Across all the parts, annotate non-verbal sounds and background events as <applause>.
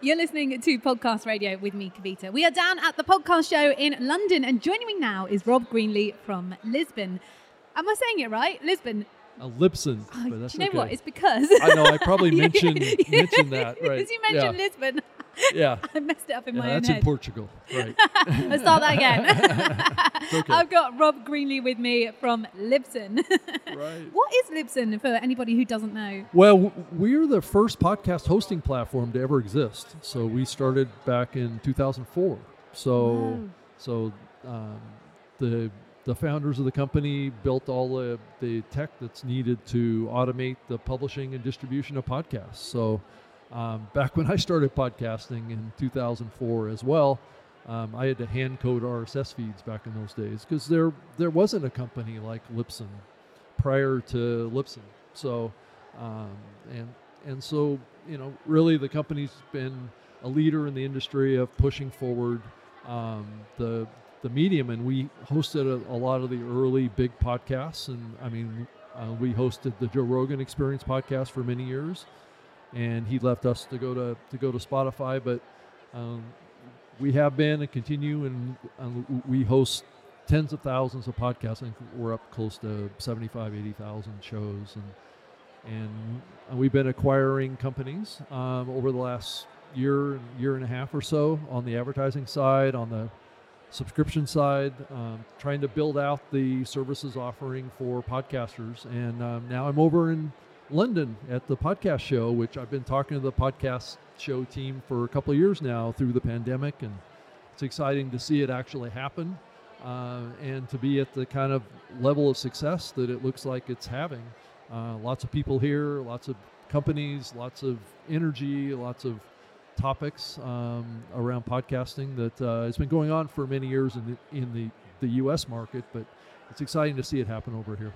You're listening to Podcast Radio with me, Kavita. We are down at the podcast show in London, and joining me now is Rob Greenlee from Lisbon. Am I saying it right? Lisbon. A Libsyn, Oh, but that's do you know okay. what? It's because I know. I probably <laughs> mentioned <laughs> mentioned that. <laughs> Right. Because you mentioned yeah. Lisbon. <laughs> Yeah. I messed it up in yeah my own that's in Portugal. Right. <laughs> Let's start that again. <laughs> okay. I've got Rob Greenlee with me from Libsyn. right. what is Libsyn for anybody who doesn't know? Well, we're the first podcast hosting platform to ever exist. So we started back in 2004. So Wow. so um, the the founders of the company built all the, the tech that's needed to automate the publishing and distribution of podcasts. So um, back when I started podcasting in 2004 as well, um, I had to hand code RSS feeds back in those days because there there wasn't a company like Libsyn prior to Libsyn. So um, and and so you know really the company's been a leader in the industry of pushing forward um, the the medium, and we hosted a, a lot of the early big podcasts. And I mean, uh, we hosted the Joe Rogan Experience podcast for many years, and he left us to go to to go to Spotify. But um, we have been and continue, and uh, we host tens of thousands of podcasts. I think we're up close to 75, 80,000 shows, and and we've been acquiring companies um, over the last year, year and a half or so on the advertising side, on the subscription side, um, trying to build out the services offering for podcasters. And um, now I'm over in London at the podcast show, which I've been talking to the podcast show team for a couple of years now through the pandemic, and it's exciting to see it actually happen. Uh, and to be at the kind of level of success that it looks like it's having. Uh, lots of people here, lots of companies, lots of energy, lots of topics um, around podcasting that uh, has been going on for many years in the, in the, the U.S. market, but it's exciting to see it happen over here.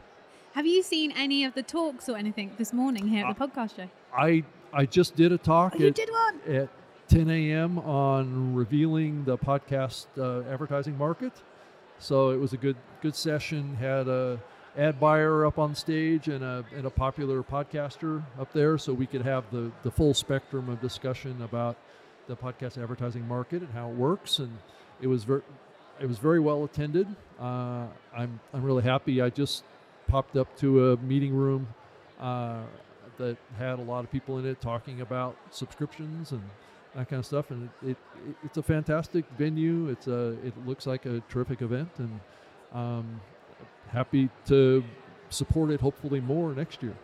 Have you seen any of the talks or anything this morning here at the podcast show? I I just did a talk Oh, you at, did one. at 10 a.m. on revealing the podcast uh, advertising market. So it was a good good session. Had a ad buyer up on stage and a and a popular podcaster up there, so we could have the the full spectrum of discussion about the podcast advertising market and how it works. And it was very it was very well attended. Uh, I'm I'm really happy. I just popped up to a meeting room uh, that had a lot of people in it talking about subscriptions and that kind of stuff. And it, it, it it's a fantastic venue. It's a it looks like a terrific event, and um, happy to support it. Hopefully more next year.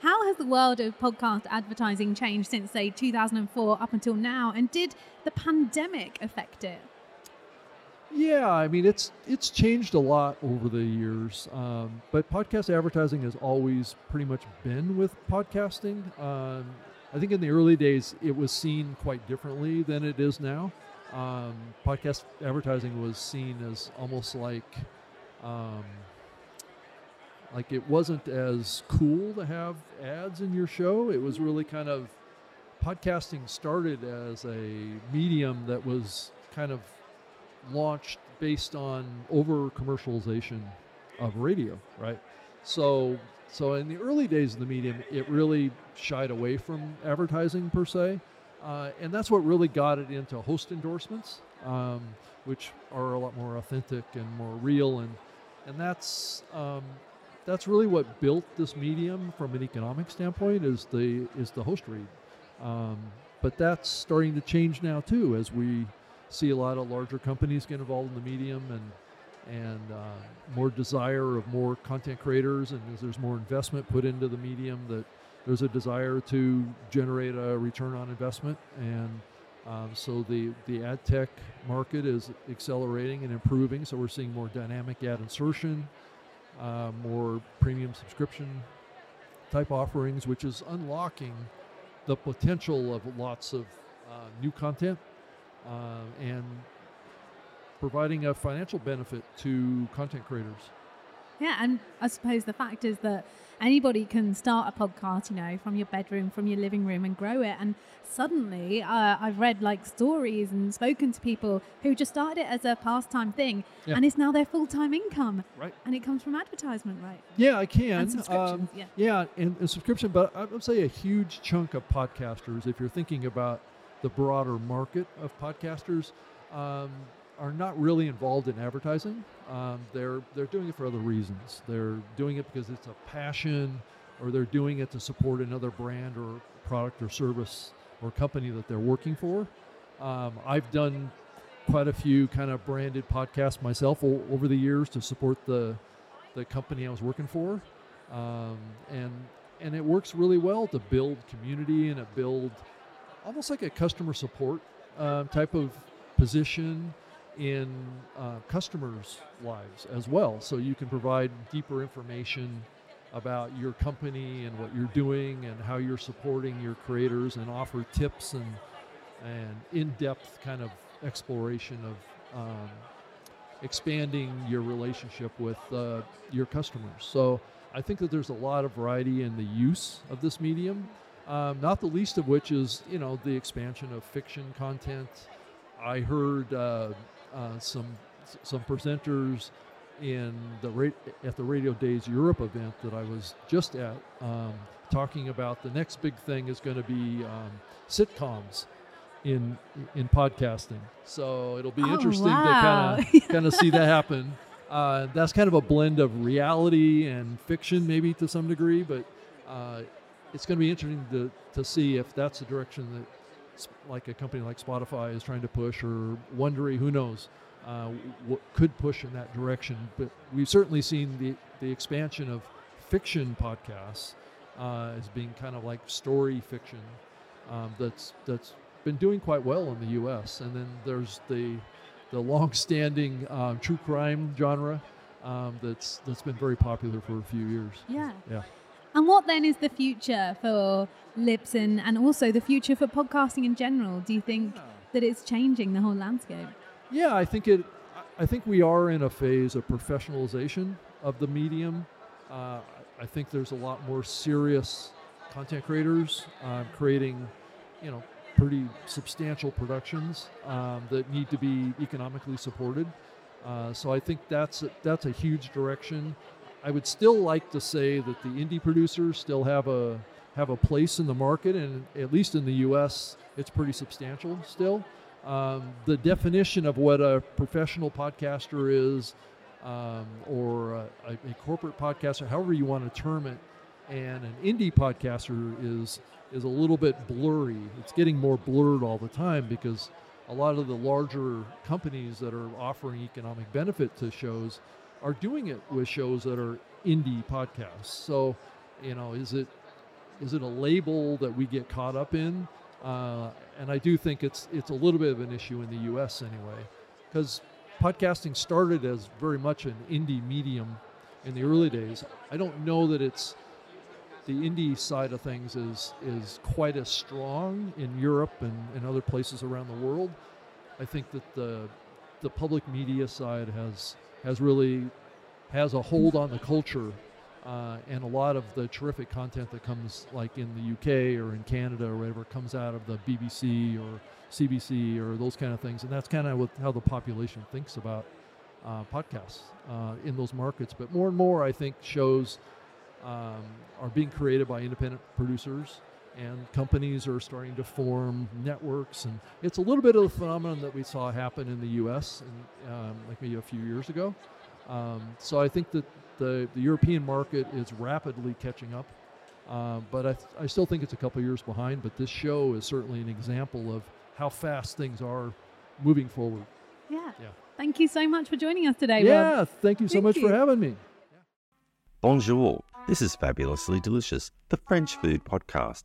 How has the world of podcast advertising changed since, say, 2004 up until now? And did the pandemic affect it? Yeah, I mean it's it's changed a lot over the years, um, but podcast advertising has always pretty much been with podcasting. Um, I think in the early days it was seen quite differently than it is now. Um, podcast advertising was seen as almost like um, like it wasn't as cool to have ads in your show. It was really kind of podcasting started as a medium that was kind of launched based on over commercialization of radio, right? So so in the early days of the medium, it really shied away from advertising per se, uh, and that's what really got it into host endorsements, um, which are a lot more authentic and more real, and and that's um, that's really what built this medium from an economic standpoint is the is the host read, um, but that's starting to change now too as we see a lot of larger companies get involved in the medium and and uh, more desire of more content creators. And as there's more investment put into the medium that there's a desire to generate a return on investment. And um, so the, the ad tech market is accelerating and improving. So we're seeing more dynamic ad insertion uh, more premium subscription type offerings which is unlocking the potential of lots of uh, new content uh, and providing a financial benefit to content creators. Yeah, and I suppose the fact is that anybody can start a podcast, you know, from your bedroom, from your living room, and grow it. And suddenly, uh, I've read like stories and spoken to people who just started it as a pastime thing, Yeah. and it's now their full time income. Right. And it comes from advertisement, right? Yeah, I can. And subscriptions, Um, yeah. Yeah, and, and subscription, but I would say a huge chunk of podcasters, if you're thinking about the broader market of podcasters um, are not really involved in advertising. Um, they're they're doing it for other reasons. They're doing it because it's a passion, or they're doing it to support another brand or product or service or company that they're working for. Um, I've done quite a few kind of branded podcasts myself o- over the years to support the the company I was working for, um, and and it works really well to build community and it build almost like a customer support um, type of position in uh, customers' lives as well. So you can provide deeper information about your company and what you're doing and how you're supporting your creators and offer tips and and in-depth kind of exploration of um, expanding your relationship with uh, your customers. So I think that there's a lot of variety in the use of this medium. Um, not the least of which is you know the expansion of fiction content. I heard uh, uh, some some presenters in the ra- at the Radio Days Europe event that I was just at um, talking about the next big thing is going to be um, sitcoms in in podcasting. So it'll be Oh, interesting wow. to kind of kind of see that happen. Uh, that's kind of a blend of reality and fiction, maybe to some degree, but uh, it's going to be interesting to, to see if that's the direction that, like a company like Spotify is trying to push, or Wondery, who knows, uh, what could push in that direction. But we've certainly seen the the expansion of fiction podcasts uh, as being kind of like story fiction um, that's that's been doing quite well in the U.S. And then there's the the long-standing um, true crime genre um, that's that's been very popular for a few years. Yeah. Yeah. And what then is the future for Libsyn and also the future for podcasting in general? Do you think that it's changing the whole landscape? Yeah, I think it. I- think we are in a phase of professionalization of the medium. Uh, I- think there's a lot more serious content creators uh, creating, you know, pretty substantial productions um, that need to be economically supported. Uh, so I think that's a, that's a huge direction. I would still like to say that the indie producers still have a have a place in the market, and at least in the U.S., it's pretty substantial still. Um, the definition of what a professional podcaster is, um, or a, a, corporate podcaster, however you want to term it, and an indie podcaster is is a little bit blurry. It's getting more blurred all the time because a lot of the larger companies that are offering economic benefit to shows are doing it with shows that are indie podcasts. So, you know, is it is it a label that we get caught up in? Uh, and I do think it's it's a little bit of an issue in the U.S. anyway, because podcasting started as very much an indie medium in the early days. I don't know that it's the indie side of things is is quite as strong in Europe and, and other places around the world. I think that the the public media side has has really has a hold on the culture uh, and a lot of the terrific content that comes like in the UK or in Canada or whatever comes out of the BBC or CBC or those kind of things. And that's kind of how the population thinks about uh, podcasts uh, in those markets. But more and more I think shows um, are being created by independent producers and companies are starting to form networks and it's a little bit of the phenomenon that we saw happen in the us and um, like maybe a few years ago um, so i think that the, the european market is rapidly catching up uh, but I, th- I still think it's a couple years behind but this show is certainly an example of how fast things are moving forward Yeah. Yeah. Thank you so much for joining us today, Rob. yeah thank you so Thank much you. for having me Bonjour. This is Fabulously Delicious, the French food podcast.